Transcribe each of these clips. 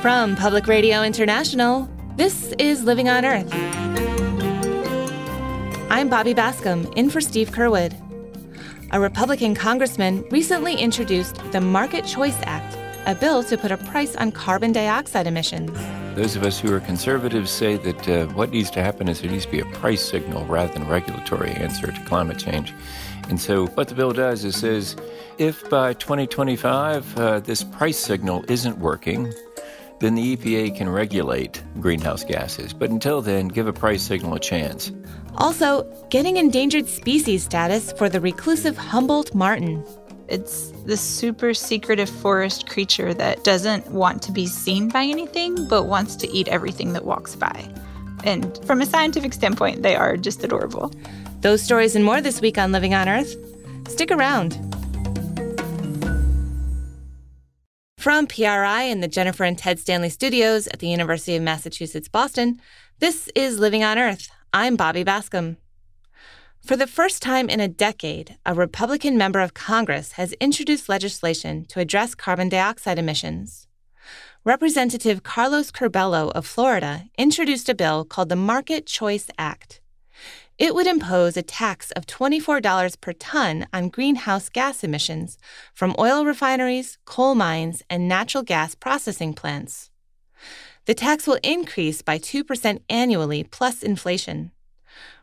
From Public Radio International, this is Living on Earth. I'm Bobby Bascomb, in for Steve Curwood. A Republican congressman recently introduced the Market Choice Act, a bill to put a price on carbon dioxide emissions. Those of us who are conservatives say that uh, what needs to happen is there needs to be a price signal rather than a regulatory answer to climate change. And so, what the bill does is says if by 2025 uh, this price signal isn't working, then the EPA can regulate greenhouse gases. But until then, give a price signal a chance. Also, getting endangered species status for the reclusive Humboldt marten. It's this super secretive forest creature that doesn't want to be seen by anything, but wants to eat everything that walks by. And from a scientific standpoint, they are just adorable. Those stories and more this week on Living on Earth. Stick around. From PRI and the Jennifer and Ted Stanley studios at the University of Massachusetts Boston, this is Living on Earth. I'm Bobby Bascomb. For the first time in a decade, a Republican member of Congress has introduced legislation to address carbon dioxide emissions. Representative Carlos Curbelo of Florida introduced a bill called the Market Choice Act. It would impose a tax of $24 per ton on greenhouse gas emissions from oil refineries, coal mines, and natural gas processing plants. The tax will increase by 2% annually plus inflation.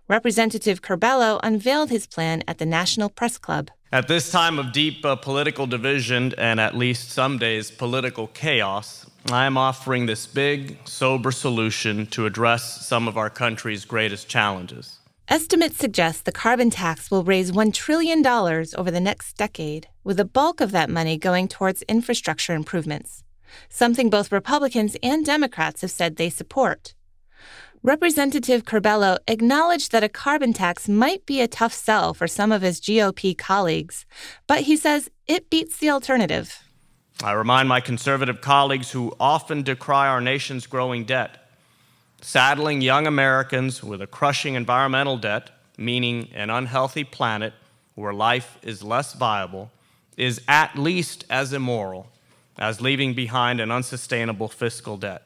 Representative Curbelo unveiled his plan at the National Press Club. At this time of deep uh, political division and at least some days political chaos, I am offering this big, sober solution to address some of our country's greatest challenges. Estimates suggest the carbon tax will raise $1 trillion over the next decade, with the bulk of that money going towards infrastructure improvements, something both Republicans and Democrats have said they support. Representative Curbelo acknowledged that a carbon tax might be a tough sell for some of his GOP colleagues, but he says it beats the alternative. I remind my conservative colleagues who often decry our nation's growing debt saddling young Americans with a crushing environmental debt, meaning an unhealthy planet where life is less viable, is at least as immoral as leaving behind an unsustainable fiscal debt.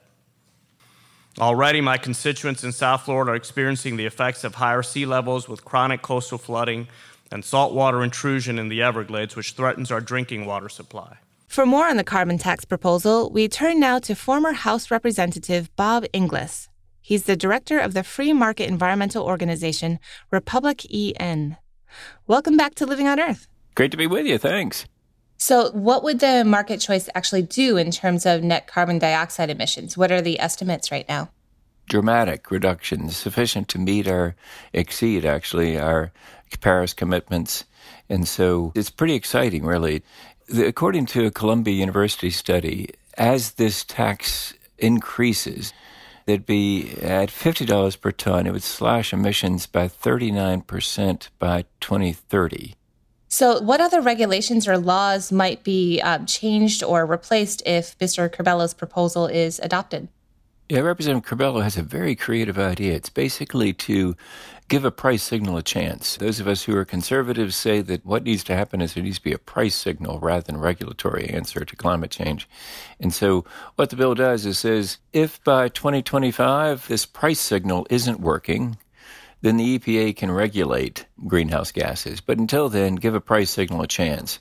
Already, my constituents in South Florida are experiencing the effects of higher sea levels with chronic coastal flooding and saltwater intrusion in the Everglades, which threatens our drinking water supply. For more on the carbon tax proposal, we turn now to former House Representative Bob Inglis, He's the director of the free market environmental organization RepublicEn. Welcome back to Living on Earth. Great to be with you. Thanks. So, what would the market choice actually do in terms of net carbon dioxide emissions? What are the estimates right now? Dramatic reductions, sufficient to meet or exceed actually our Paris commitments. And so it's pretty exciting, really. According to a Columbia University study, as this tax increases, they'd be at $50 per ton. It would slash emissions by 39% by 2030. So, what other regulations or laws might be um, changed or replaced if Mr. Curbelo's proposal is adopted? Yeah, Representative Curbelo has a very creative idea. It's basically to give a price signal a chance. Those of us who are conservatives say that what needs to happen is there needs to be a price signal rather than a regulatory answer to climate change. And so what the bill does is says if by 2025 this price signal isn't working, then the EPA can regulate greenhouse gases. But until then, give a price signal a chance.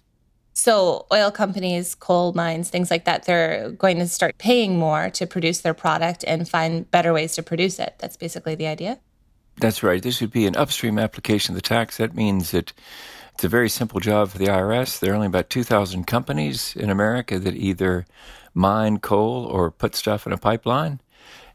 So, oil companies, coal mines, things like that, they're going to start paying more to produce their product and find better ways to produce it. That's basically the idea. That's right. This would be an upstream application of the tax. That means that it's a very simple job for the IRS. There are only about 2,000 companies in America that either mine coal or put stuff in a pipeline.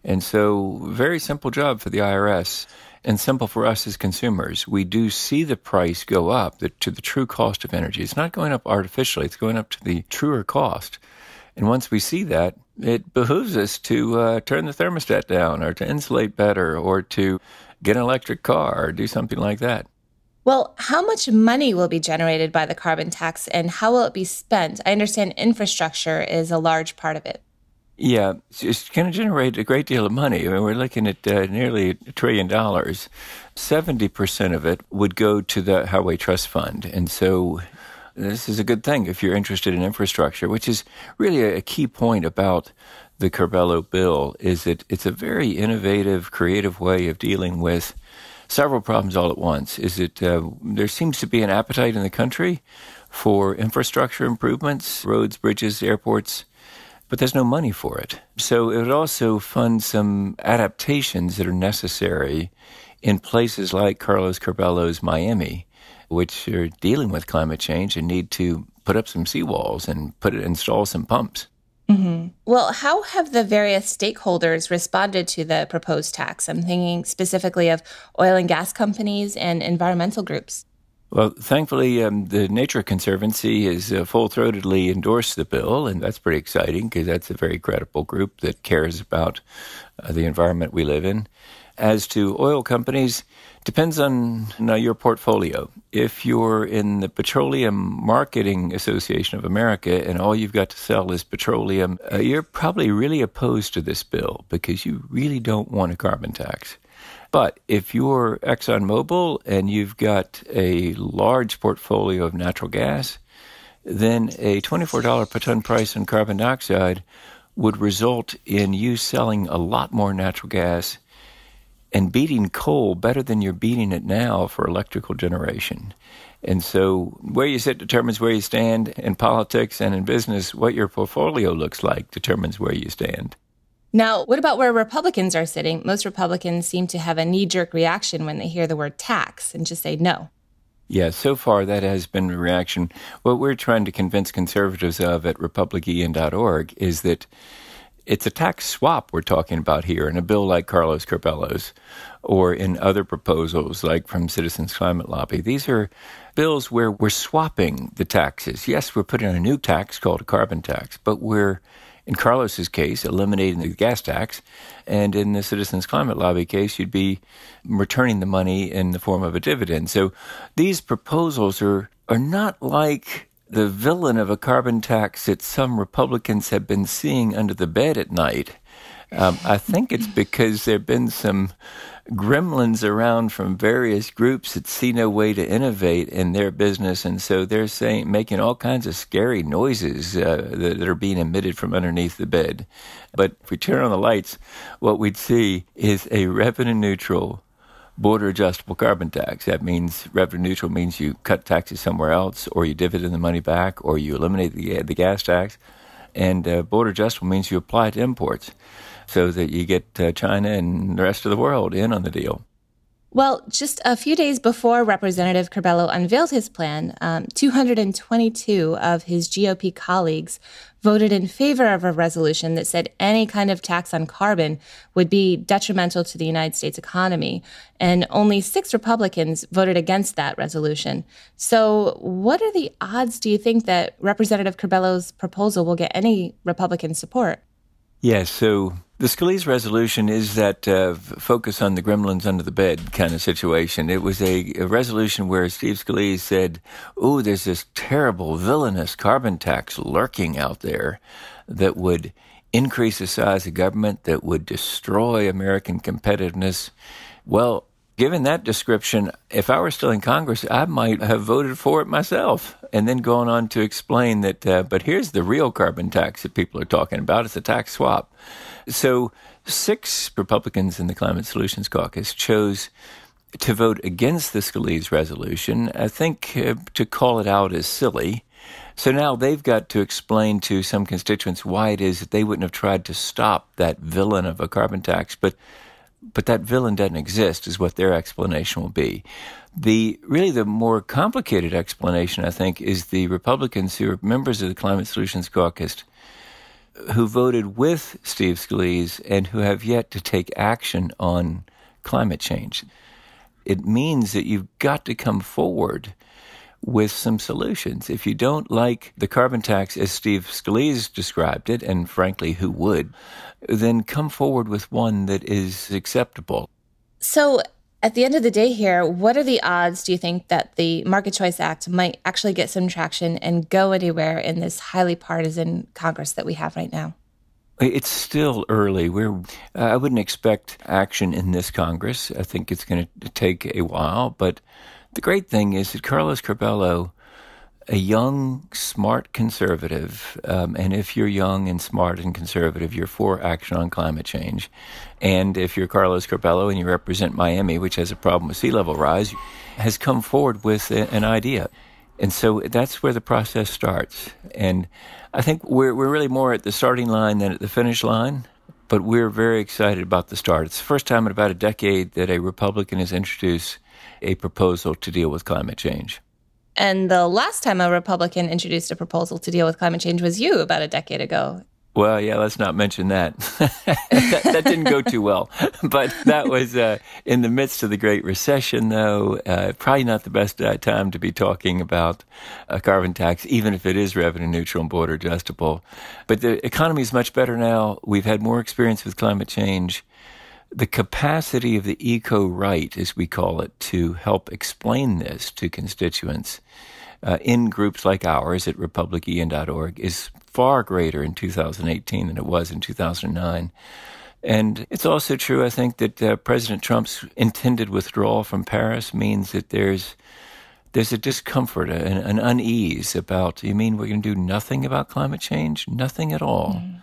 And so, very simple job for the IRS and simple for us as consumers. We do see the price go up to the true cost of energy. It's not going up artificially, it's going up to the truer cost. And once we see that, it behooves us to uh, turn the thermostat down or to insulate better or to get an electric car or do something like that. Well, how much money will be generated by the carbon tax and how will it be spent? I understand infrastructure is a large part of it. Yeah, it's going to generate a great deal of money. I mean, we're looking at uh, nearly a trillion dollars. 70% of it would go to the Highway Trust Fund. And so This is a good thing if you're interested in infrastructure, which is really a, key point about the Curbelo bill is that it's a very innovative, creative way of dealing with several problems all at once. Is that uh, there seems to be an appetite in the country for infrastructure improvements, roads, bridges, airports, but there's no money for it. So it would also fund some adaptations that are necessary in places like Carlos Curbelo's Miami which are dealing with climate change and need to put up some seawalls and put install some pumps. Mm-hmm. Well, how have the various stakeholders responded to the proposed tax? I'm thinking specifically of oil and gas companies and environmental groups. Well, thankfully, um, the Nature Conservancy has uh, full throatedly endorsed the bill, and that's pretty exciting because that's a very credible group that cares about uh, the environment we live in. As to oil companies, depends on you know, your portfolio. If you're in the Petroleum Marketing Association of America and all you've got to sell is petroleum, uh, you're probably really opposed to this bill because you really don't want a carbon tax. But if you're ExxonMobil and you've got a large portfolio of natural gas, then a $24 per ton price on carbon dioxide would result in you selling a lot more natural gas and beating coal better than you're beating it now for electrical generation. And so, where you sit determines where you stand in politics and in business. What your portfolio looks like determines where you stand. Now, what about where Republicans are sitting? Most Republicans seem to have a knee jerk reaction when they hear the word tax and just say no. Yeah, so far that has been the reaction. What we're trying to convince conservatives of at republicen.org is that it's a tax swap we're talking about here in a bill like Carlos Curbelo's or in other proposals like from Citizens Climate Lobby. These are bills where we're swapping the taxes. Yes, we're putting a new tax called a carbon tax, but we're, in Carlos's case, eliminating the gas tax. And in the Citizens Climate Lobby case, you'd be returning the money in the form of a dividend. So these proposals are, are not like the villain of a carbon tax that some Republicans have been seeing under the bed at night. Um, I think it's because there have been some gremlins around from various groups that see no way to innovate in their business, and so they're saying, making all kinds of scary noises uh, that, that are being emitted from underneath the bed. But if we turn on the lights, what we'd see is a revenue neutral border adjustable carbon tax. That means revenue neutral means you cut taxes somewhere else, or you dividend the money back, or you eliminate the, the gas tax. And uh, border adjustable means you apply it to imports so that you get uh, China and the rest of the world in on the deal. Well, just a few days before Representative Curbelo unveiled his plan, um, 222 of his GOP colleagues voted in favor of a resolution that said any kind of tax on carbon would be detrimental to the United States economy. And only six Republicans voted against that resolution. So, what are the odds, do you think, that Representative Curbelo's proposal will get any Republican support? Yes, so the Scalise resolution is that uh, focus on the gremlins under the bed kind of situation. It was a, a resolution where Steve Scalise said, "Oh, there's this terrible, villainous carbon tax lurking out there that would increase the size of government, that would destroy American competitiveness." Well, Given that description, if I were still in Congress, I might have voted for it myself and then going on to explain that, uh, but here's the real carbon tax that people are talking about. It's a tax swap. So, six Republicans in the Climate Solutions Caucus chose to vote against the Scalise resolution, I think uh, to call it out as silly. So now they've got to explain to some constituents why it is that they wouldn't have tried to stop that villain of a carbon tax. But but that villain doesn't exist is what their explanation will be. The really the more complicated explanation, I think, is the Republicans who are members of the Climate Solutions Caucus who voted with Steve Scalise and who have yet to take action on climate change. It means that you've got to come forward with some solutions. If you don't like the carbon tax as Steve Scalise described it, and frankly, who would, then come forward with one that is acceptable. So, at the end of the day, here, what are the odds, do you think, that the Market Choice Act might actually get some traction and go anywhere in this highly partisan Congress that we have right now? It's still early. We're, uh, I wouldn't expect action in this Congress. I think it's going to take a while, but the great thing is that Carlos Curbelo a young, smart conservative, um, and if you're young and smart and conservative, you're for action on climate change. And if you're Carlos Curbelo and you represent Miami, which has a problem with sea level rise, has come forward with a, an idea. And so that's where the process starts. And I think we're, we're really more at the starting line than at the finish line, but we're very excited about the start. It's the first time in about a decade that a Republican has introduced a proposal to deal with climate change. And the last time a Republican introduced a proposal to deal with climate change was you about a decade ago. Well, yeah, let's not mention that. that, that, didn't go too well. But that was uh, in the midst of the Great Recession, though. Uh, probably not the best uh, time to be talking about a carbon tax, even if it is revenue neutral and border adjustable. But the economy is much better now. We've had more experience with climate change. The capacity of the eco right, as we call it, to help explain this to constituents uh, in groups like ours at republicen.org is far greater in 2018 than it was in 2009. And it's also true, I think, that uh, President Trump's intended withdrawal from Paris means that there's there's a discomfort, an, an unease about. You mean we're going to do nothing about climate change? Nothing at all. Mm.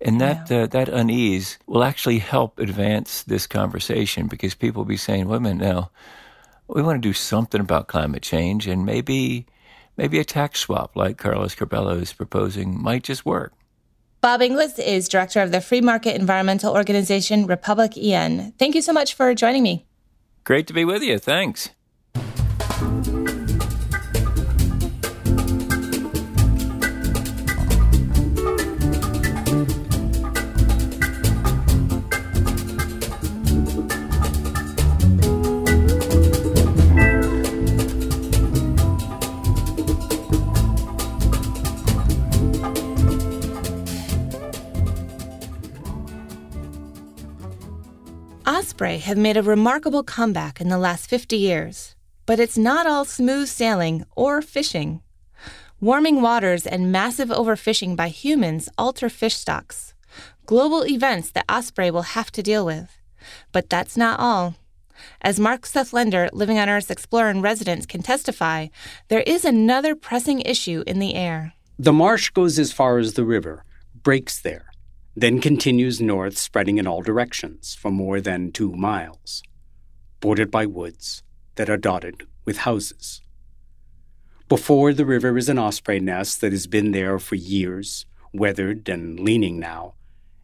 And that yeah. uh, that unease will actually help advance this conversation because people will be saying, "Wait a minute, now we want to do something about climate change, and maybe maybe a tax swap like Carlos Curbelo is proposing might just work. Bob Inglis is director of the free market environmental organization RepublicEn. Thank you so much for joining me. Great to be with you. Thanks. Osprey have made a remarkable comeback in the last 50 years, but it's not all smooth sailing or fishing. Warming waters and massive overfishing by humans alter fish stocks, global events that Osprey will have to deal with. But that's not all. As Mark Seth Lender, Living on Earth's explorer in residence, can testify, there is another pressing issue in the air. The marsh goes as far as the river, breaks there, then continues north, spreading in all directions for more than two miles, bordered by woods that are dotted with houses. Before the river is an osprey nest that has been there for years, weathered and leaning now,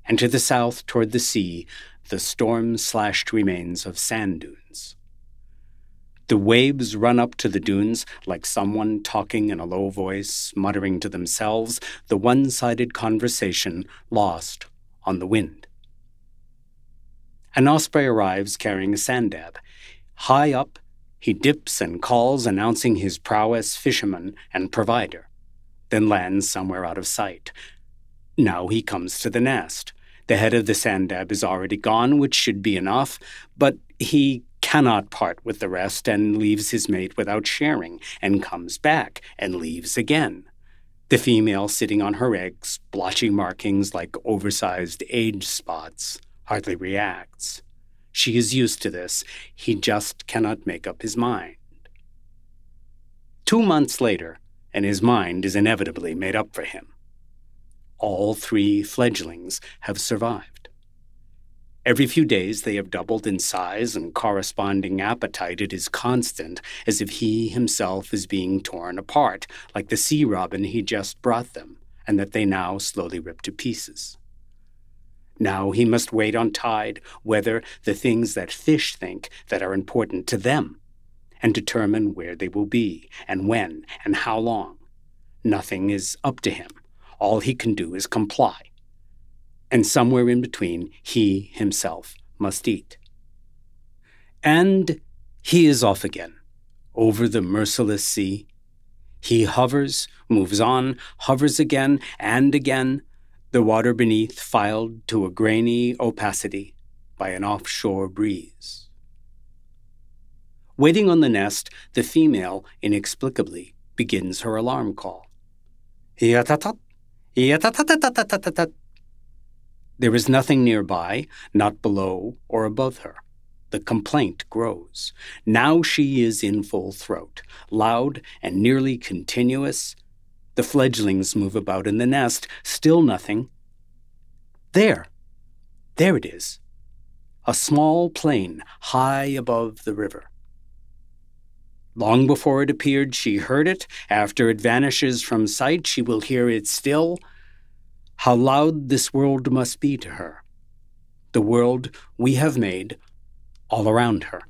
and to the south toward the sea, the storm slashed remains of sand dunes. The waves run up to the dunes like someone talking in a low voice, muttering to themselves, the one sided conversation lost on the wind. An osprey arrives carrying a sand dab. High up, he dips and calls, announcing his prowess fisherman and provider, then lands somewhere out of sight. Now he comes to the nest. The head of the sand dab is already gone, which should be enough, but he cannot part with the rest and leaves his mate without sharing, and comes back and leaves again. The female sitting on her eggs, blotchy markings like oversized age spots, hardly reacts. She is used to this. He just cannot make up his mind. Two months later, and his mind is inevitably made up for him. All three fledglings have survived. Every few days they have doubled in size and corresponding appetite. It is constant, as if he himself is being torn apart, like the sea robin he just brought them, and that they now slowly rip to pieces. Now he must wait on tide, weather the things that fish think that are important to them, and determine where they will be, and when, and how long. Nothing is up to him. All he can do is comply and somewhere in between, he himself must eat. And he is off again, over the merciless sea. He hovers, moves on, hovers again and again, the water beneath filed to a grainy opacity by an offshore breeze. Waiting on the nest, the female inexplicably begins her alarm call. Yatatat, yatatatatatatatatat. There is nothing nearby, not below or above her. the complaint grows. Now she is in full throat, loud and nearly continuous. The fledglings move about in the nest, still nothing. There, there it is. A small plane high above the river. Long before it appeared, she heard it. After it vanishes from sight, she will hear it still. How loud this world must be to her. The world we have made all around her.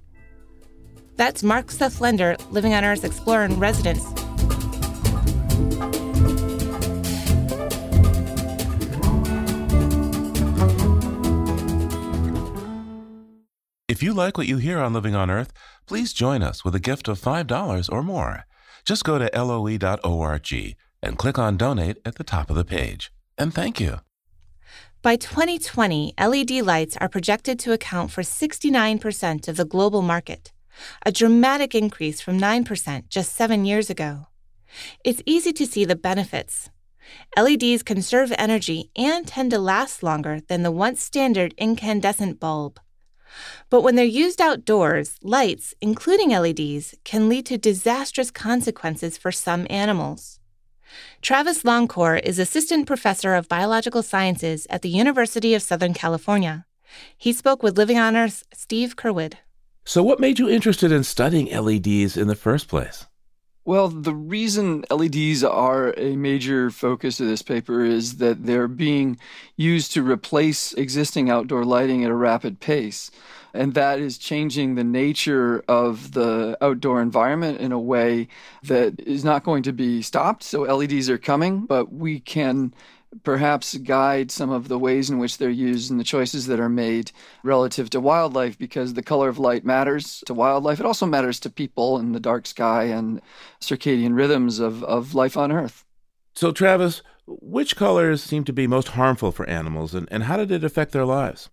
That's Mark Seth Lender, Living on Earth Explorer in residence. If you like what you hear on Living on Earth, please join us with a gift of $5 or more. Just go to loe.org and click on Donate at the top of the page. And thank you. By 2020, LED lights are projected to account for 69% of the global market, a dramatic increase from 9% just seven years ago. It's easy to see the benefits. LEDs conserve energy and tend to last longer than the once standard incandescent bulb. But when they're used outdoors, lights, including LEDs, can lead to disastrous consequences for some animals. Travis Longcore is assistant professor of biological sciences at the University of Southern California. He spoke with Living on Earth's Steve Curwood. So, what made you interested in studying LEDs in the first place? Well, the reason LEDs are a major focus of this paper is that they're being used to replace existing outdoor lighting at a rapid pace. And that is changing the nature of the outdoor environment in a way that is not going to be stopped. So LEDs are coming, but we can perhaps guide some of the ways in which they're used and the choices that are made relative to wildlife because the color of light matters to wildlife. It also matters to people in the dark sky and circadian rhythms of, of life on Earth. So, Travis, which colors seem to be most harmful for animals and, and how did it affect their lives?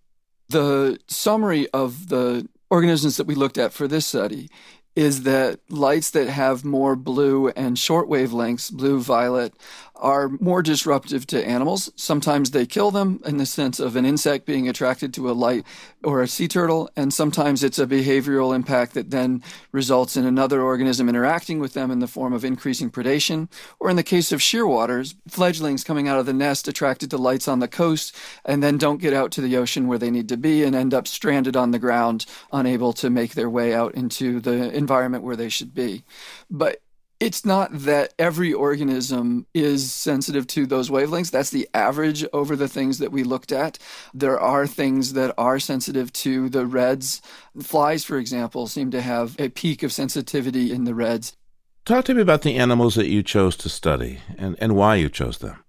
The summary of the organisms that we looked at for this study is that lights that have more blue and short wavelengths, blue, violet, are more disruptive to animals. Sometimes they kill them in the sense of an insect being attracted to a light or a sea turtle, and sometimes it's a behavioral impact that then results in another organism interacting with them in the form of increasing predation. Or in the case of shearwaters, fledglings coming out of the nest attracted to lights on the coast and then don't get out to the ocean where they need to be and end up stranded on the ground, unable to make their way out into the environment where they should be. But it's not that every organism is sensitive to those wavelengths. That's the average over the things that we looked at. There are things that are sensitive to the reds. Flies, for example, seem to have a peak of sensitivity in the reds. Talk to me about the animals that you chose to study and, and why you chose them.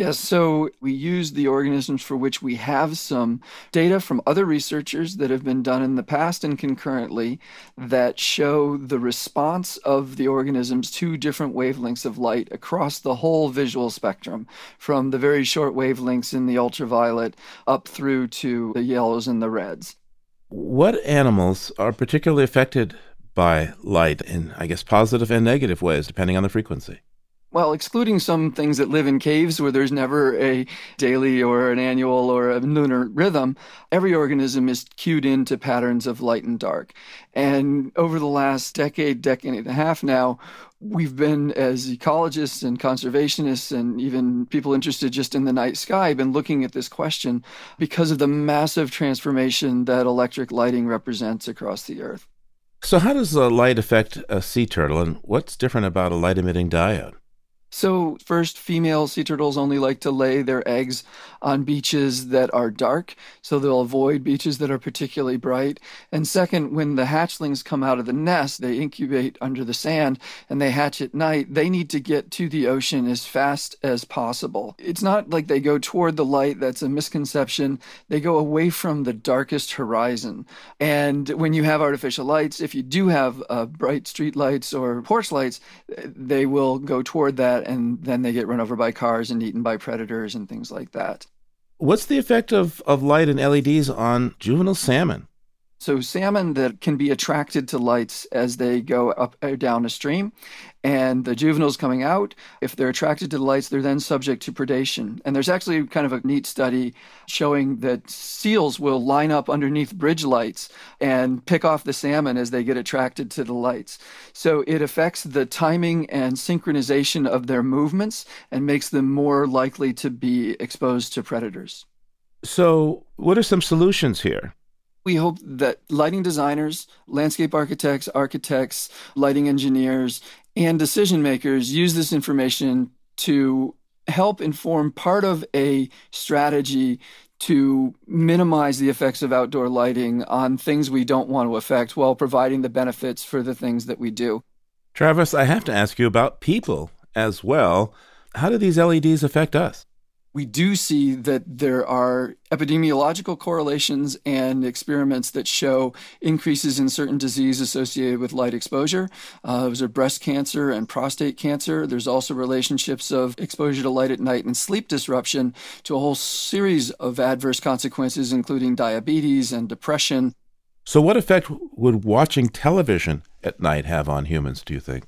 Yes, so we use the organisms for which we have some data from other researchers that have been done in the past and concurrently that show the response of the organisms to different wavelengths of light across the whole visual spectrum, from the very short wavelengths in the ultraviolet up through to the yellows and the reds. What animals are particularly affected by light in, I guess, positive and negative ways, depending on the frequency? Well, excluding some things that live in caves where there's never a daily or an annual or a lunar rhythm, every organism is cued into patterns of light and dark. And over the last decade, decade and a half now, we've been, as ecologists and conservationists and even people interested just in the night sky, been looking at this question because of the massive transformation that electric lighting represents across the Earth. So, how does the light affect a sea turtle, and what's different about a light emitting diode? So, first, female sea turtles only like to lay their eggs on beaches that are dark, so they'll avoid beaches that are particularly bright. And second, when the hatchlings come out of the nest, they incubate under the sand and they hatch at night, they need to get to the ocean as fast as possible. It's not like they go toward the light, that's a misconception. They go away from the darkest horizon. And when you have artificial lights, if you do have uh, bright street lights or porch lights, they will go toward that that, and then they get run over by cars and eaten by predators and things like that. What's the effect of, of light and LEDs on juvenile salmon? So, salmon that can be attracted to lights as they go up or down a stream, and the juveniles coming out, if they're attracted to the lights, they're then subject to predation. And there's actually kind of a neat study showing that seals will line up underneath bridge lights and pick off the salmon as they get attracted to the lights. So, it affects the timing and synchronization of their movements and makes them more likely to be exposed to predators. So, what are some solutions here? We hope that lighting designers, landscape architects, architects, lighting engineers, and decision makers use this information to help inform part of a strategy to minimize the effects of outdoor lighting on things we don't want to affect while providing the benefits for the things that we do. Travis, I have to ask you about people as well. How do these LEDs affect us? We do see that there are epidemiological correlations and experiments that show increases in certain disease associated with light exposure. Uh, those are breast cancer and prostate cancer. There's also relationships of exposure to light at night and sleep disruption to a whole series of adverse consequences, including diabetes and depression. So, what effect would watching television at night have on humans, do you think?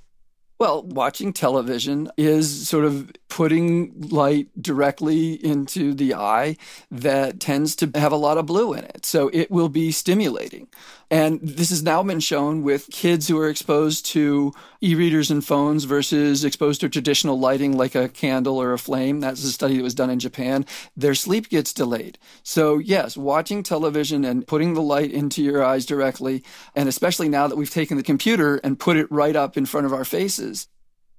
Well, watching television is sort of putting light directly into the eye that tends to have a lot of blue in it. So it will be stimulating. And this has now been shown with kids who are exposed to e readers and phones versus exposed to traditional lighting like a candle or a flame. That's a study that was done in Japan. Their sleep gets delayed. So, yes, watching television and putting the light into your eyes directly, and especially now that we've taken the computer and put it right up in front of our faces.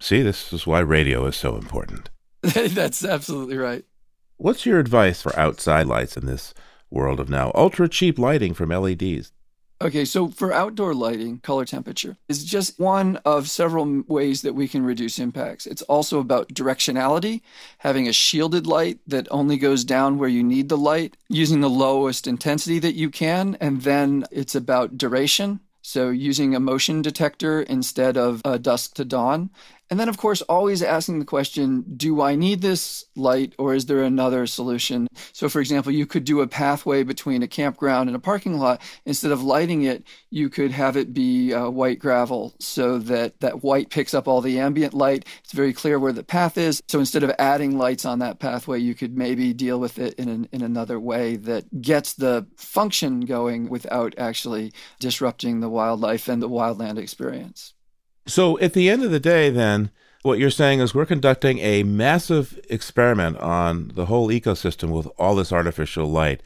See, this is why radio is so important. That's absolutely right. What's your advice for outside lights in this world of now ultra cheap lighting from LEDs? Okay, so for outdoor lighting, color temperature is just one of several ways that we can reduce impacts. It's also about directionality, having a shielded light that only goes down where you need the light, using the lowest intensity that you can, and then it's about duration. So using a motion detector instead of a dusk to dawn. And then, of course, always asking the question do I need this light or is there another solution? So, for example, you could do a pathway between a campground and a parking lot. Instead of lighting it, you could have it be uh, white gravel so that that white picks up all the ambient light. It's very clear where the path is. So, instead of adding lights on that pathway, you could maybe deal with it in, an, in another way that gets the function going without actually disrupting the wildlife and the wildland experience. So at the end of the day, then, what you're saying is we're conducting a massive experiment on the whole ecosystem with all this artificial light.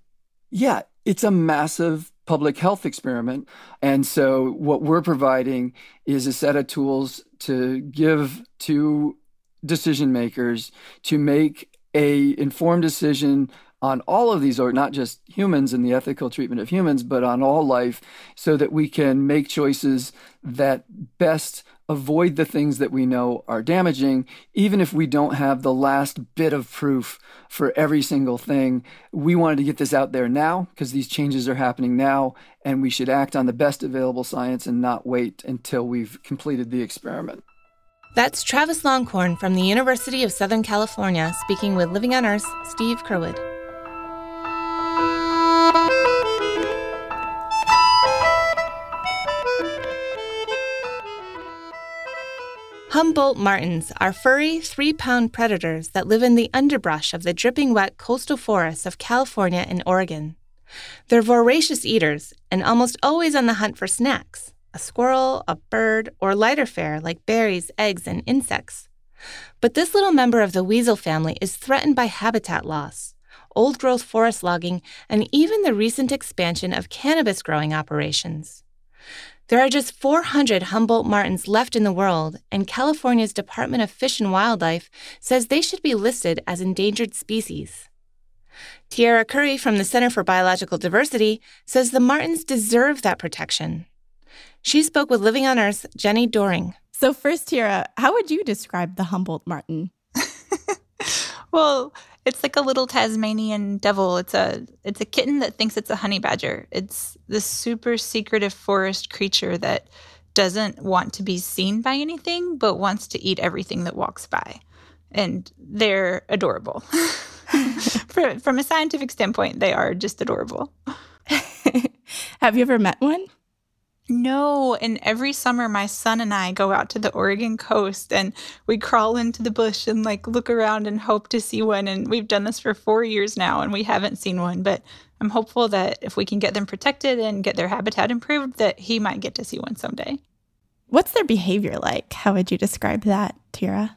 Yeah, it's a massive public health experiment. And so what we're providing is a set of tools to give to decision makers to make a informed decision on all of these, or not just humans and the ethical treatment of humans, but on all life, so that we can make choices that best avoid the things that we know are damaging, even if we don't have the last bit of proof for every single thing. We wanted to get this out there now because these changes are happening now, and we should act on the best available science and not wait until we've completed the experiment. That's Travis Longcore from the University of Southern California speaking with Living on Earth, Steve Curwood. Humboldt martens are furry, three pound predators that live in the underbrush of the dripping wet coastal forests of California and Oregon. They're voracious eaters and almost always on the hunt for snacks a squirrel, a bird, or lighter fare like berries, eggs, and insects. But this little member of the weasel family is threatened by habitat loss old growth forest logging, and even the recent expansion of cannabis growing operations. There are just 400 Humboldt martens left in the world, and California's Department of Fish and Wildlife says they should be listed as endangered species. Tierra Curry from the Center for Biological Diversity says the martens deserve that protection. She spoke with Living on Earth's Jenni Doering. So, first, Tierra, how would you describe the Humboldt marten? well, it's like a little Tasmanian devil. It's a it's a kitten that thinks it's a honey badger. It's this super secretive forest creature that doesn't want to be seen by anything but wants to eat everything that walks by. And they're adorable. from a scientific standpoint, they are just adorable. Have you ever met one? No, and every summer my son and I go out to the Oregon coast and we crawl into the bush and like look around and hope to see one. And we've done this for four years now and we haven't seen one. But I'm hopeful that if we can get them protected and get their habitat improved, that he might get to see one someday. What's their behavior like? How would you describe that, Tierra?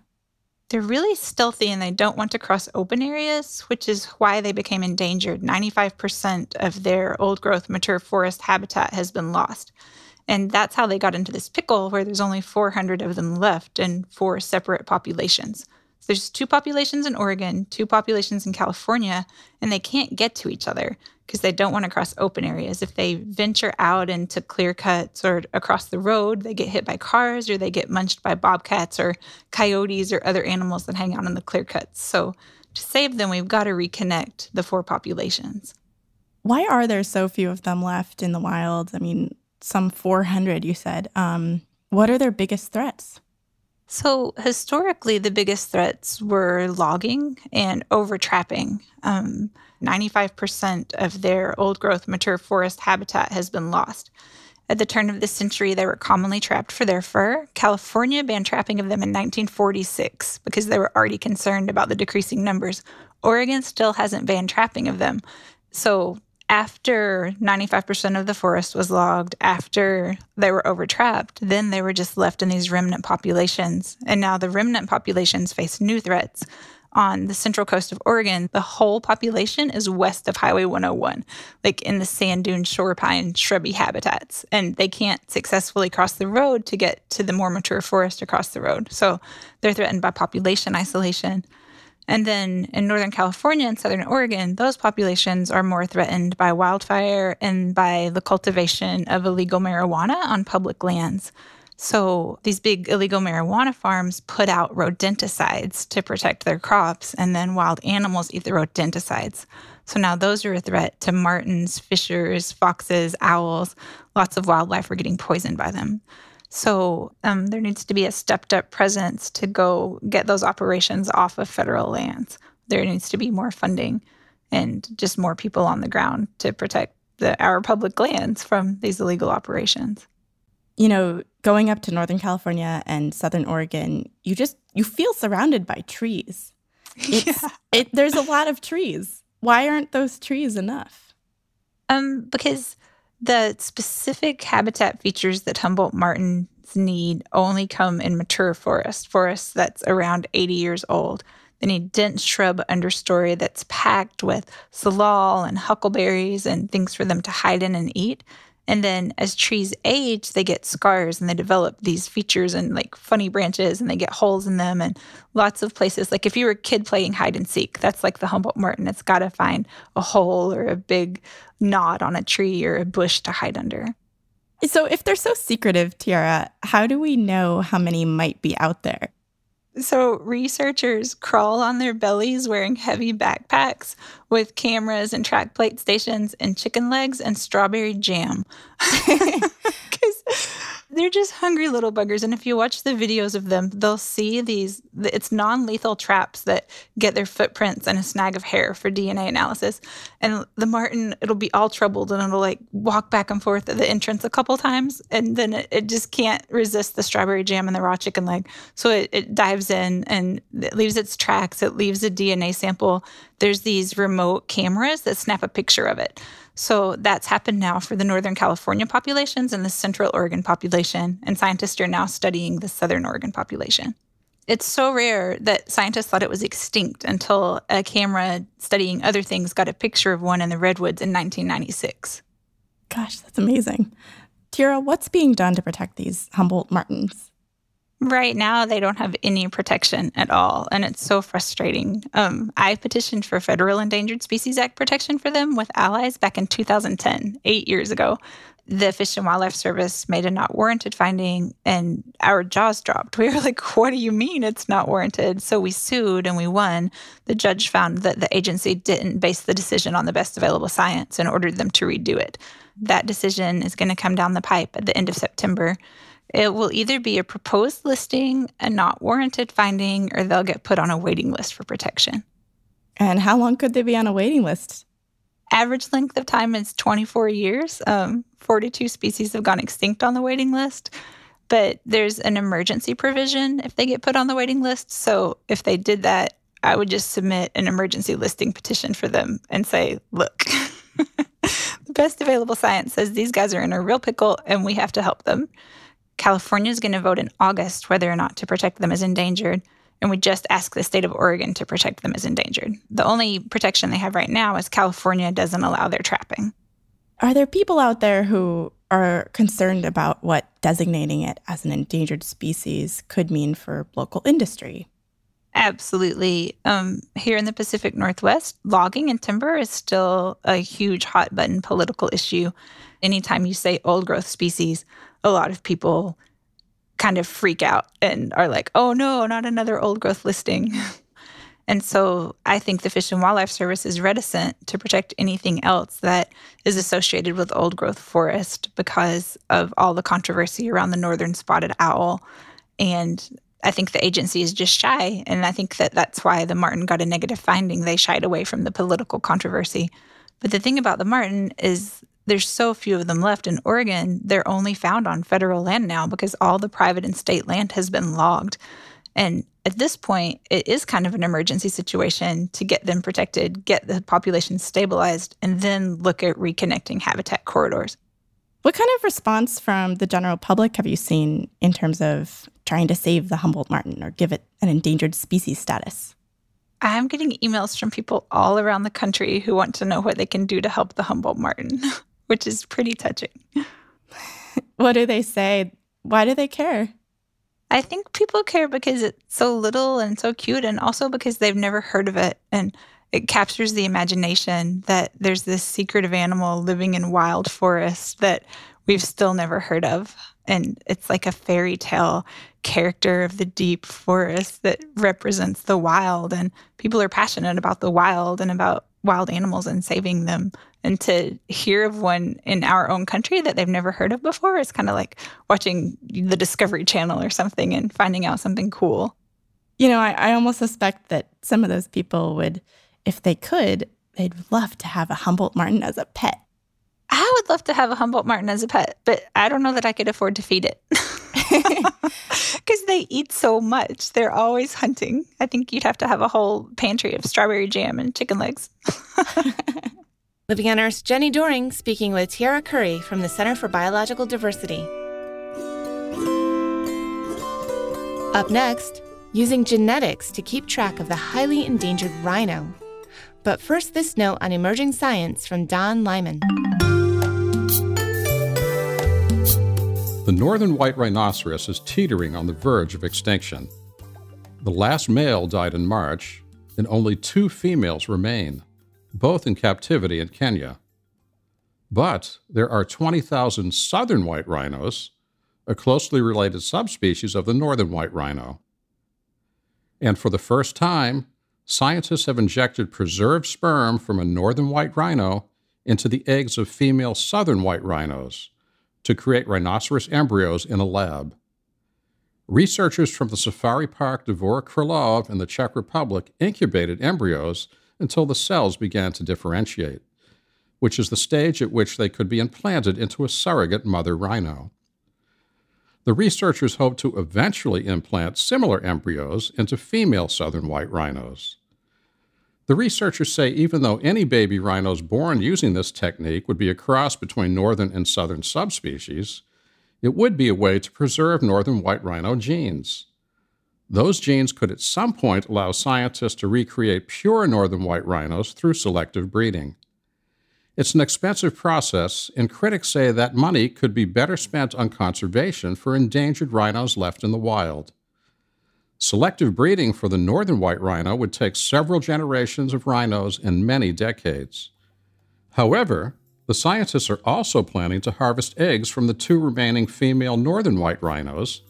They're really stealthy and they don't want to cross open areas, which is why they became endangered. 95% of their old growth mature forest habitat has been lost. And that's how they got into this pickle where there's only 400 of them left in four separate populations. There's two populations in Oregon, two populations in California, and they can't get to each other because they don't want to cross open areas. If they venture out into clear cuts or across the road, they get hit by cars or they get munched by bobcats or coyotes or other animals that hang out in the clear cuts. So to save them, we've got to reconnect the four populations. Why are there so few of them left in the wild? I mean, some 400, you said. Um, what are their biggest threats? So, historically, the biggest threats were logging and overtrapping. Um, 95% of their old growth mature forest habitat has been lost. At the turn of the century, they were commonly trapped for their fur. California banned trapping of them in 1946 because they were already concerned about the decreasing numbers. Oregon still hasn't banned trapping of them. So, after 95% of the forest was logged, after they were overtrapped, then they were just left in these remnant populations. And now the remnant populations face new threats. On the central coast of Oregon, the whole population is west of Highway 101, like in the sand dune shore pine shrubby habitats. And they can't successfully cross the road to get to the more mature forest across the road. So they're threatened by population isolation. And then in Northern California and Southern Oregon, those populations are more threatened by wildfire and by the cultivation of illegal marijuana on public lands. So these big illegal marijuana farms put out rodenticides to protect their crops, and then wild animals eat the rodenticides. So now those are a threat to martens, fishers, foxes, owls. Lots of wildlife are getting poisoned by them. So um, there needs to be a stepped up presence to go get those operations off of federal lands. There needs to be more funding and just more people on the ground to protect the, our public lands from these illegal operations. You know, going up to Northern California and Southern Oregon, you just you feel surrounded by trees. It's, yeah. It, there's a lot of trees. Why aren't those trees enough? Um, because the specific habitat features that Humboldt martens need only come in mature forest, forest that's around 80 years old. They need dense shrub understory that's packed with salal and huckleberries and things for them to hide in and eat. And then as trees age, they get scars and they develop these features and like funny branches and they get holes in them and lots of places. Like if you were a kid playing hide and seek, that's like the Humboldt Marten. It's got to find a hole or a big knot on a tree or a bush to hide under. So if they're so secretive, Tierra, how do we know how many might be out there? So, researchers crawl on their bellies wearing heavy backpacks with cameras and track plate stations and chicken legs and strawberry jam. Because they're just hungry little buggers. And if you watch the videos of them, they'll see these, it's non lethal traps that get their footprints and a snag of hair for DNA analysis. And the Marten, it'll be all troubled and it'll like walk back and forth at the entrance a couple times. And then it, it just can't resist the strawberry jam and the raw chicken leg. So it, it dives in and it leaves its tracks, it leaves a DNA sample. There's these remote cameras that snap a picture of it. So that's happened now for the Northern California populations and the Central Oregon population, and scientists are now studying the Southern Oregon population. It's so rare that scientists thought it was extinct until a camera studying other things got a picture of one in the redwoods in 1996. Gosh, that's amazing. Tierra, what's being done to protect these Humboldt martens? Right now, they don't have any protection at all, and it's so frustrating. Um, I petitioned for federal Endangered Species Act protection for them with allies back in 2010, eight years ago. The Fish and Wildlife Service made a not warranted finding, and our jaws dropped. We were like, What do you mean it's not warranted? So we sued and we won. The judge found that the agency didn't base the decision on the best available science and ordered them to redo it. That decision is going to come down the pipe at the end of September. It will either be a proposed listing, a not warranted finding, or they'll get put on a waiting list for protection. And how long could they be on a waiting list? average length of time is 24 years. Um, 42 species have gone extinct on the waiting list, but there's an emergency provision if they get put on the waiting list. So if they did that, I would just submit an emergency listing petition for them and say, look, the best available science says these guys are in a real pickle and we have to help them. California is going to vote in August whether or not to protect them as endangered and we just ask the state of Oregon to protect them as endangered. The only protection they have right now is California doesn't allow their trapping. Are there people out there who are concerned about what designating it as an endangered species could mean for local industry? Absolutely. Um, here in the Pacific Northwest, logging and timber is still a huge hot button political issue. Anytime you say old growth species, a lot of people kind of freak out and are like, oh no, not another old growth listing. and so I think the Fish and Wildlife Service is reticent to protect anything else that is associated with old growth forest because of all the controversy around the northern spotted owl. And I think the agency is just shy. And I think that that's why the marten got a negative finding. They shied away from the political controversy. But the thing about the marten is there's so few of them left in Oregon, they're only found on federal land now because all the private and state land has been logged. And at this point, it is kind of an emergency situation to get them protected, get the population stabilized, and then look at reconnecting habitat corridors. What kind of response from the general public have you seen in terms of trying to save the Humboldt marten or give it an endangered species status? I'm getting emails from people all around the country who want to know what they can do to help the Humboldt marten. which is pretty touching. what do they say? Why do they care? I think people care because it's so little and so cute, and also because they've never heard of it. And it captures the imagination that there's this secretive animal living in wild forests that we've still never heard of. And it's like a fairy tale character of the deep forest that represents the wild. And people are passionate about the wild and about wild animals and saving them and to hear of one in our own country that they've never heard of before is kind of like watching the Discovery Channel or something and finding out something cool. You know, I, I almost suspect that some of those people would, if they could, they'd love to have a Humboldt marten as a pet. I would love to have a Humboldt marten as a pet, but I don't know that I could afford to feed it. Because they eat so much. They're always hunting. I think you'd have to have a whole pantry of strawberry jam and chicken legs. Living on Earth's Jenni Doering speaking with Tierra Curry from the Center for Biological Diversity. Up next, using genetics to keep track of the highly endangered rhino. But first, this note on emerging science from Don Lyman. The northern white rhinoceros is teetering on the verge of extinction. The last male died in March, and only two females remain both in captivity in Kenya. But there are 20,000 southern white rhinos, a closely related subspecies of the northern white rhino. And for the first time, scientists have injected preserved sperm from a northern white rhino into the eggs of female southern white rhinos to create rhinoceros embryos in a lab. Researchers from the Safari Park Dvůr Králové in the Czech Republic incubated embryos until the cells began to differentiate, which is the stage at which they could be implanted into a surrogate mother rhino. The researchers hope to eventually implant similar embryos into female southern white rhinos. The researchers say even though any baby rhinos born using this technique would be a cross between northern and southern subspecies, it would be a way to preserve northern white rhino genes. Those genes could at some point allow scientists to recreate pure northern white rhinos through selective breeding. It's an expensive process, and critics say that money could be better spent on conservation for endangered rhinos left in the wild. Selective breeding for the northern white rhino would take several generations of rhinos and many decades. However, the scientists are also planning to harvest eggs from the two remaining female northern white rhinos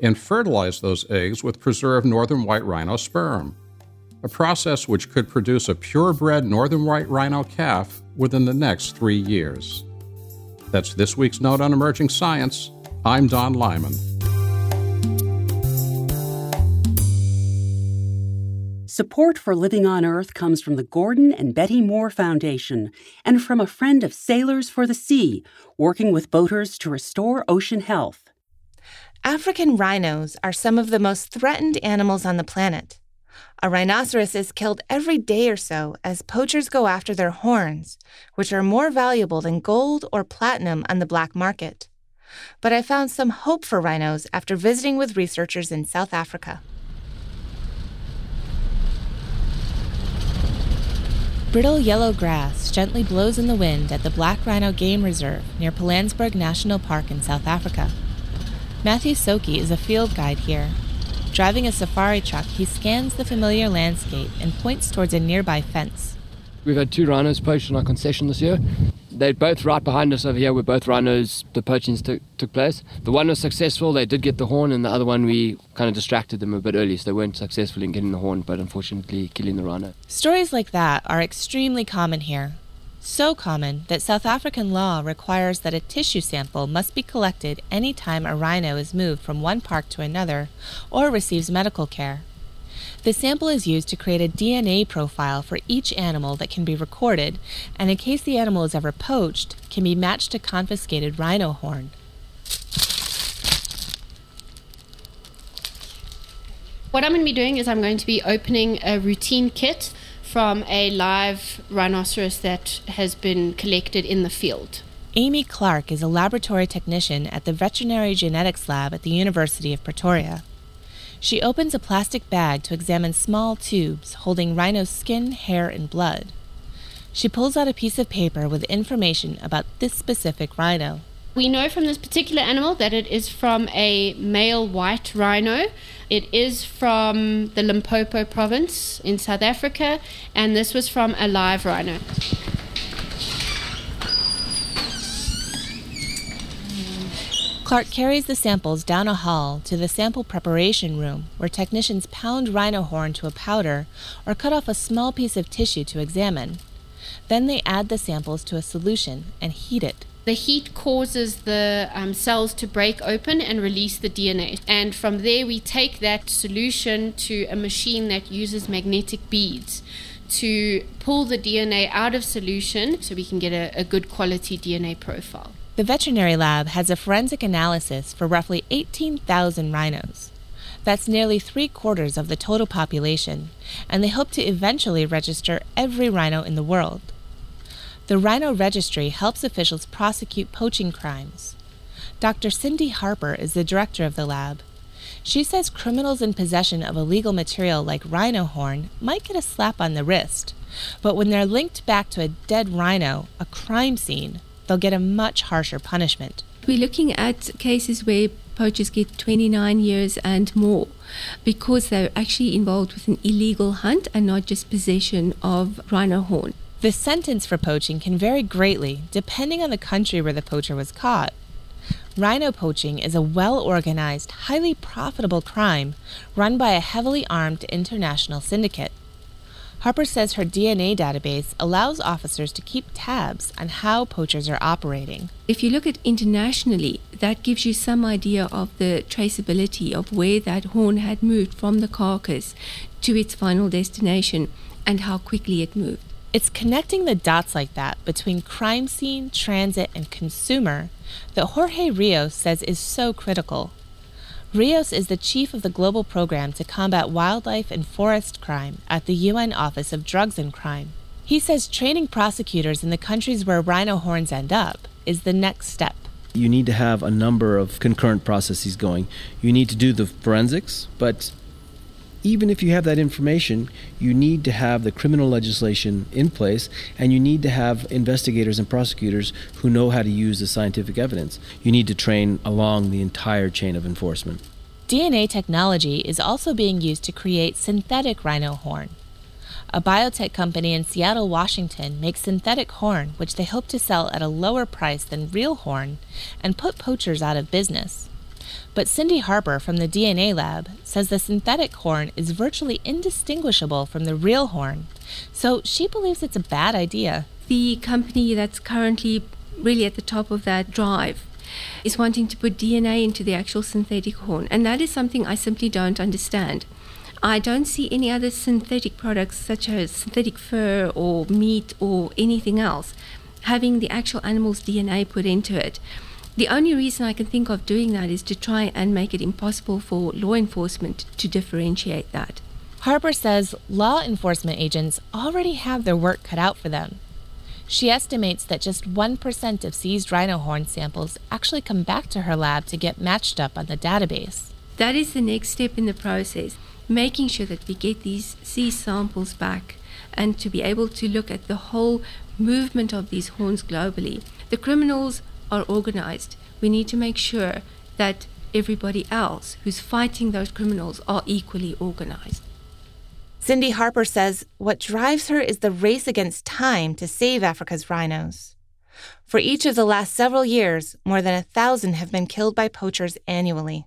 and fertilize those eggs with preserved northern white rhino sperm, a process which could produce a purebred northern white rhino calf within the next three years. That's this week's Note on Emerging Science. I'm Don Lyman. Support for Living on Earth comes from the Gordon and Betty Moore Foundation and from a friend of Sailors for the Sea, working with boaters to restore ocean health. African rhinos are some of the most threatened animals on the planet. A rhinoceros is killed every day or so as poachers go after their horns, which are more valuable than gold or platinum on the black market. But I found some hope for rhinos after visiting with researchers in South Africa. Brittle yellow grass gently blows in the wind at the Black Rhino Game Reserve near Pilanesberg National Park in South Africa. Matthew Soki is a field guide here Driving a safari truck, he scans the familiar landscape and points towards a nearby fence. We've had two rhinos poached on our concession this year. They're both right behind us over here where both rhinos, the poachings took, took place. The one was successful, they did get the horn, and the other one we kind of distracted them a bit early, so they weren't successful in getting the horn, but unfortunately killing the rhino. Stories like that are extremely common here, so common that South African law requires that a tissue sample must be collected any time a rhino is moved from one park to another or receives medical care. The sample is used to create a DNA profile for each animal that can be recorded, and in case the animal is ever poached, can be matched to confiscated rhino horn. What I'm going to be doing is I'm going to be opening a routine kit from a live rhinoceros that has been collected in the field. Amy Clark is a laboratory technician at the Veterinary Genetics Lab at the University of Pretoria. She opens a plastic bag to examine small tubes holding rhino skin, hair, and blood. She pulls out a piece of paper with information about this specific rhino. We know from this particular animal that it is from a male white rhino. It is from the Limpopo province in South Africa, and this was from a live rhino. Clark carries the samples down a hall to the sample preparation room where technicians pound rhino horn to a powder or cut off a small piece of tissue to examine. Then they add the samples to a solution and heat it. The heat causes the um, cells to break open and release the DNA. And from there, we take that solution to a machine that uses magnetic beads to pull the DNA out of solution so we can get a, a good quality DNA profile. The veterinary lab has a forensic analysis for roughly 18,000 rhinos. That's nearly three quarters of the total population, and they hope to eventually register every rhino in the world. The Rhino Registry helps officials prosecute poaching crimes. Dr. Cindy Harper is the director of the lab. She says criminals in possession of illegal material like rhino horn might get a slap on the wrist, but when they're linked back to a dead rhino, a crime scene, they'll get a much harsher punishment. We're looking at cases where poachers get 29 years and more because they're actually involved with an illegal hunt and not just possession of rhino horn. The sentence for poaching can vary greatly depending on the country where the poacher was caught. Rhino poaching is a well organized, highly profitable crime run by a heavily armed international syndicate. Harper says her DNA database allows officers to keep tabs on how poachers are operating. If you look at internationally, that gives you some idea of the traceability of where that horn had moved from the carcass to its final destination and how quickly it moved. It's connecting the dots like that between crime scene, transit, and consumer that Jorge Rios says is so critical. Rios is the chief of the global program to combat wildlife and forest crime at the UN Office of Drugs and Crime. He says training prosecutors in the countries where rhino horns end up is the next step. You need to have a number of concurrent processes going. You need to do the forensics, but even if you have that information, you need to have the criminal legislation in place and you need to have investigators and prosecutors who know how to use the scientific evidence. You need to train along the entire chain of enforcement. DNA technology is also being used to create synthetic rhino horn. A biotech company in Seattle, Washington makes synthetic horn, which they hope to sell at a lower price than real horn and put poachers out of business. But Cindy Harper from the DNA lab says the synthetic horn is virtually indistinguishable from the real horn, so she believes it's a bad idea. The company that's currently really at the top of that drive is wanting to put DNA into the actual synthetic horn, and that is something I simply don't understand. I don't see any other synthetic products such as synthetic fur or meat or anything else having the actual animal's DNA put into it. The only reason I can think of doing that is to try and make it impossible for law enforcement to differentiate that. Harper says law enforcement agents already have their work cut out for them. She estimates that just 1% of seized rhino horn samples actually come back to her lab to get matched up on the database. That is the next step in the process, making sure that we get these seized samples back and to be able to look at the whole movement of these horns globally. The criminals are organized. We need to make sure that everybody else who's fighting those criminals are equally organized. Cindy Harper says what drives her is the race against time to save Africa's rhinos. For each of the last several years, more than a thousand have been killed by poachers annually.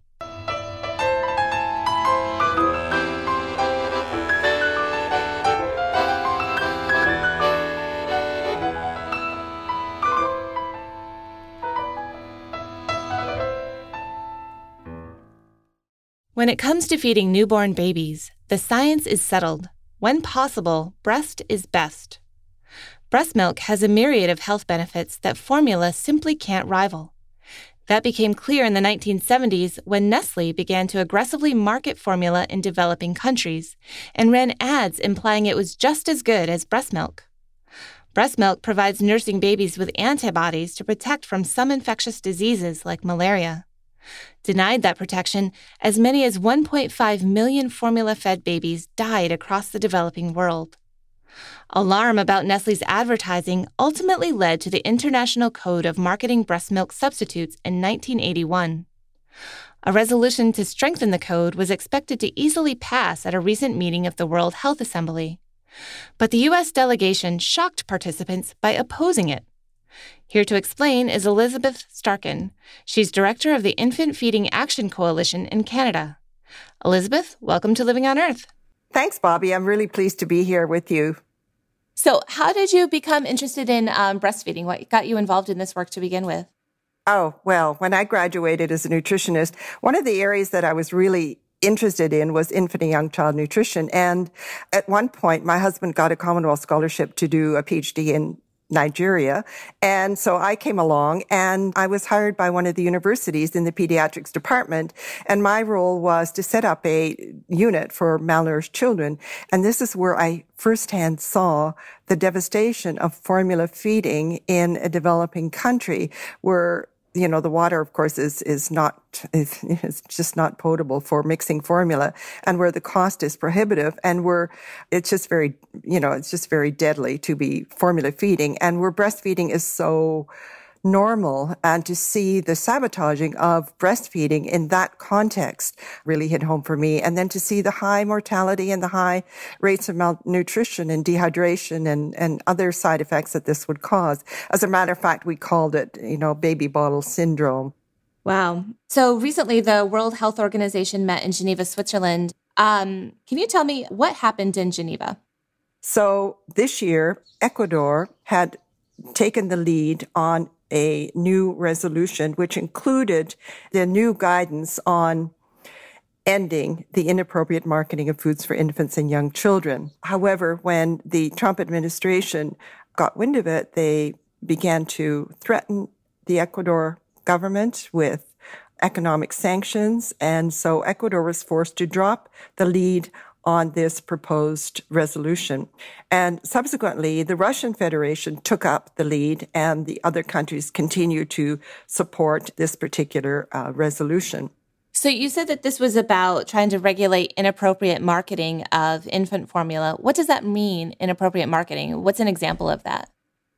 When it comes to feeding newborn babies, the science is settled. When possible, breast is best. Breast milk has a myriad of health benefits that formula simply can't rival. That became clear in the 1970s when Nestle began to aggressively market formula in developing countries and ran ads implying it was just as good as breast milk. Breast milk provides nursing babies with antibodies to protect from some infectious diseases like malaria. Denied that protection, as many as 1.5 million formula fed babies died across the developing world. Alarm about Nestle's advertising ultimately led to the International Code of Marketing Breast Milk Substitutes in 1981. A resolution to strengthen the code was expected to easily pass at a recent meeting of the World Health Assembly. But the U.S. delegation shocked participants by opposing it. Here to explain is Elizabeth Sterken. She's director of the Infant Feeding Action Coalition in Canada. Elizabeth, welcome to Living on Earth. Thanks, Bobby. I'm really pleased to be here with you. So, how did you become interested in um, breastfeeding? What got you involved in this work to begin with? Oh, well, when I graduated as a nutritionist, one of the areas that I was really interested in was infant and young child nutrition. And at one point, my husband got a Commonwealth scholarship to do a PhD in Nigeria. And so I came along and I was hired by one of the universities in the pediatrics department. And my role was to set up a unit for malnourished children. And this is where I firsthand saw the devastation of formula feeding in a developing country where you know, the water, of course, is, is not, is, is just not potable for mixing formula and where the cost is prohibitive and where it's just very, you know, it's just very deadly to be formula feeding and where breastfeeding is so, normal and to see the sabotaging of breastfeeding in that context really hit home for me. And then to see the high mortality and the high rates of malnutrition and dehydration and, and other side effects that this would cause. As a matter of fact, we called it, you know, baby bottle syndrome. Wow. So recently, the World Health Organization met in Geneva, Switzerland. Um, can you tell me what happened in Geneva? So this year, Ecuador had taken the lead on a new resolution, which included the new guidance on ending the inappropriate marketing of foods for infants and young children. However, when the Trump administration got wind of it, they began to threaten the Ecuador government with economic sanctions. And so Ecuador was forced to drop the lead on this proposed resolution. And subsequently, the Russian Federation took up the lead, and the other countries continue to support this particular uh, resolution. So, you said that this was about trying to regulate inappropriate marketing of infant formula. What does that mean, inappropriate marketing? What's an example of that?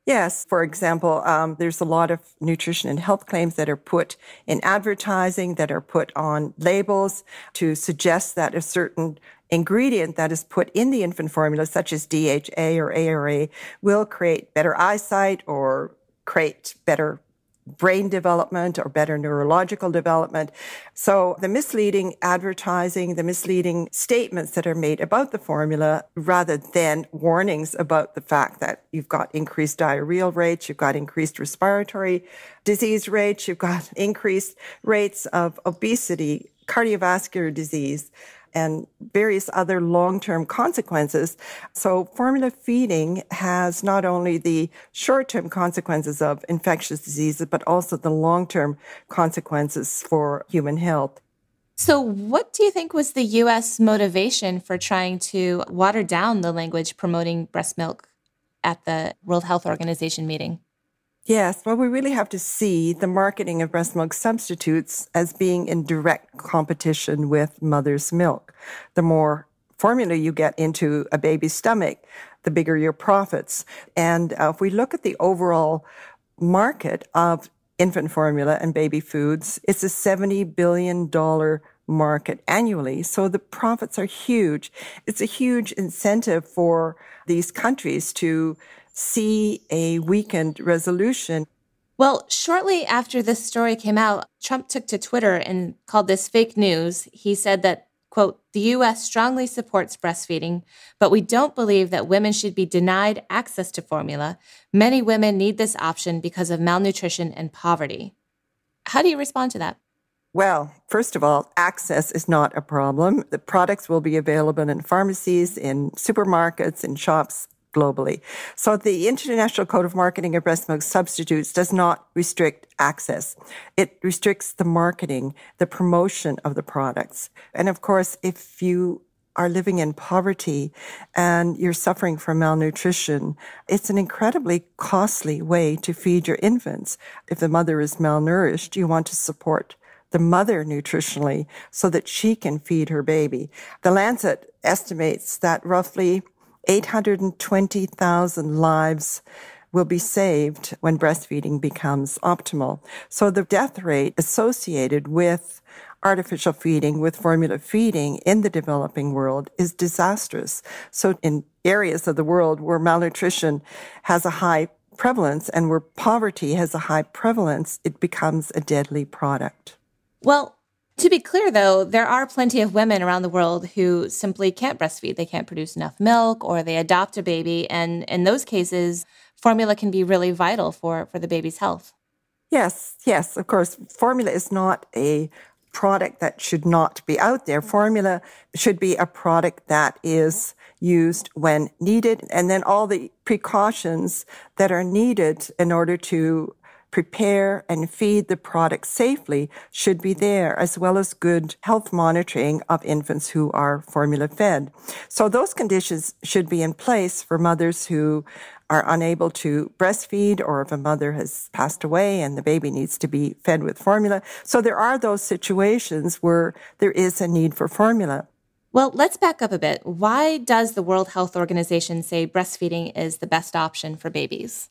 Yes. For example, um, there's a lot of nutrition and health claims that are put in advertising, that are put on labels to suggest that a certain ingredient that is put in the infant formula, such as DHA or ARA, will create better eyesight or create better brain development or better neurological development. So the misleading advertising, the misleading statements that are made about the formula rather than warnings about the fact that you've got increased diarrheal rates, you've got increased respiratory disease rates, you've got increased rates of obesity, cardiovascular disease, and various other long-term consequences. So formula feeding has not only the short-term consequences of infectious diseases, but also the long-term consequences for human health. So, what do you think was the U.S. motivation for trying to water down the language promoting breast milk at the World Health Organization meeting? Yes, well, we really have to see the marketing of breast milk substitutes as being in direct competition with mother's milk. The more formula you get into a baby's stomach, the bigger your profits. And uh, if we look at the overall market of infant formula and baby foods, it's a $70 billion market annually. So the profits are huge. It's a huge incentive for these countries to see a weakened resolution. Well, shortly after this story came out, Trump took to Twitter and called this fake news. He said that, quote, the U.S. strongly supports breastfeeding, but we don't believe that women should be denied access to formula. Many women need this option because of malnutrition and poverty. How do you respond to that? Well, first of all, access is not a problem. The products will be available in pharmacies, in supermarkets, in shops globally. So the International Code of Marketing of Breast Milk Substitutes does not restrict access. It restricts the marketing, the promotion of the products. And of course, if you are living in poverty and you're suffering from malnutrition, it's an incredibly costly way to feed your infants. If the mother is malnourished, you want to support the mother nutritionally so that she can feed her baby. The Lancet estimates that roughly 820,000 lives will be saved when breastfeeding becomes optimal. So the death rate associated with artificial feeding, with formula feeding in the developing world is disastrous. So in areas of the world where malnutrition has a high prevalence and where poverty has a high prevalence, it becomes a deadly product. Well, to be clear, though, there are plenty of women around the world who simply can't breastfeed. They can't produce enough milk or they adopt a baby. And in those cases, formula can be really vital for, for the baby's health. Yes, yes, of course. Formula is not a product that should not be out there. Formula should be a product that is used when needed and then all the precautions that are needed in order to prepare and feed the product safely should be there, as well as good health monitoring of infants who are formula fed. So those conditions should be in place for mothers who are unable to breastfeed or if a mother has passed away and the baby needs to be fed with formula. So there are those situations where there is a need for formula. Well, let's back up a bit. Why does the World Health Organization say breastfeeding is the best option for babies?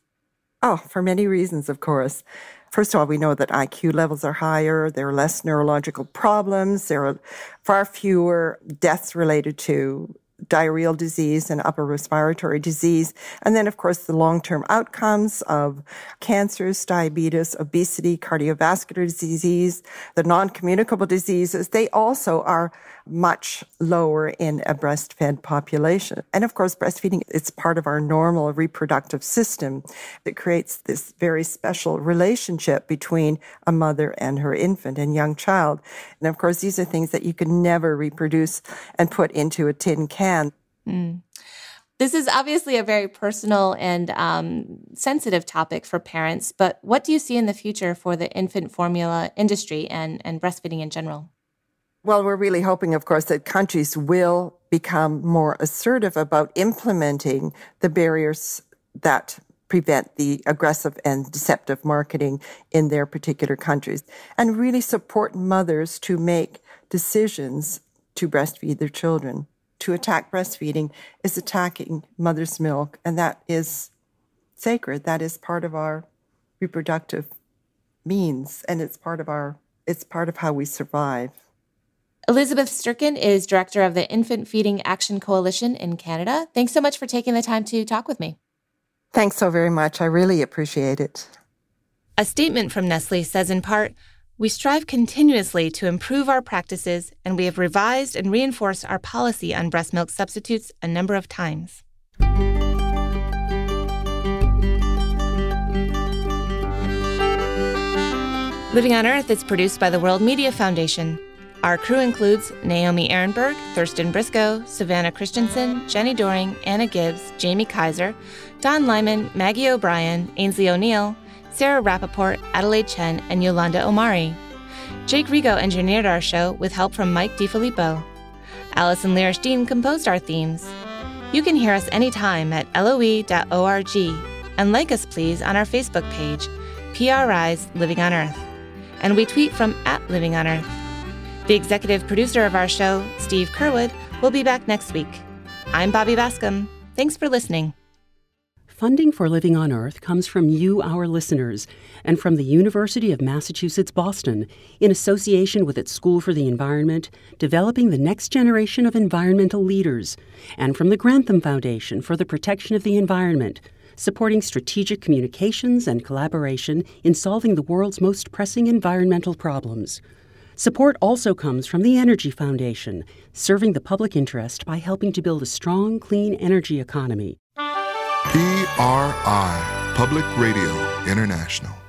Oh, for many reasons, of course. First of all, we know that IQ levels are higher. There are less neurological problems. There are far fewer deaths related to diarrheal disease and upper respiratory disease. And then, of course, the long-term outcomes of cancers, diabetes, obesity, cardiovascular disease, the non-communicable diseases, they also are much lower in a breastfed population. And of course, breastfeeding, it's part of our normal reproductive system that creates this very special relationship between a mother and her infant and young child. And of course, these are things that you can never reproduce and put into a tin can. Mm. This is obviously a very personal and um, sensitive topic for parents, but what do you see in the future for the infant formula industry and, and breastfeeding in general? Well, we're really hoping, of course, that countries will become more assertive about implementing the barriers that prevent the aggressive and deceptive marketing in their particular countries and really support mothers to make decisions to breastfeed their children. To attack breastfeeding is attacking mother's milk, and that is sacred. That is part of our reproductive means, and it's part of our it's part of how we survive. Elizabeth Sterken is director of the Infant Feeding Action Coalition in Canada. Thanks so much for taking the time to talk with me. Thanks so very much. I really appreciate it. A statement from Nestle says in part, we strive continuously to improve our practices, and we have revised and reinforced our policy on breast milk substitutes a number of times. Living on Earth is produced by the World Media Foundation. Our crew includes Naomi Arenberg, Thurston Briscoe, Savannah Christensen, Jenni Doering, Anna Gibbs, Jamie Kaiser, Don Lyman, Maggie O'Brien, Ainsley O'Neill, Sarah Rappaport, Adelaide Chen, and Yolanda Omari. Jake Rigo engineered our show with help from Mike DiFilippo. Allison Dean composed our themes. You can hear us anytime at loe.org and like us please on our Facebook page, PRI's Living on Earth. And we tweet from at Living on Earth. The executive producer of our show, Steve Curwood, will be back next week. I'm Bobby Bascomb. Thanks for listening. Funding for Living on Earth comes from you, our listeners, and from the University of Massachusetts Boston, in association with its School for the Environment, developing the next generation of environmental leaders, and from the Grantham Foundation for the Protection of the Environment, supporting strategic communications and collaboration in solving the world's most pressing environmental problems. Support also comes from the Energy Foundation, serving the public interest by helping to build a strong, clean energy economy. PRI, Public Radio International.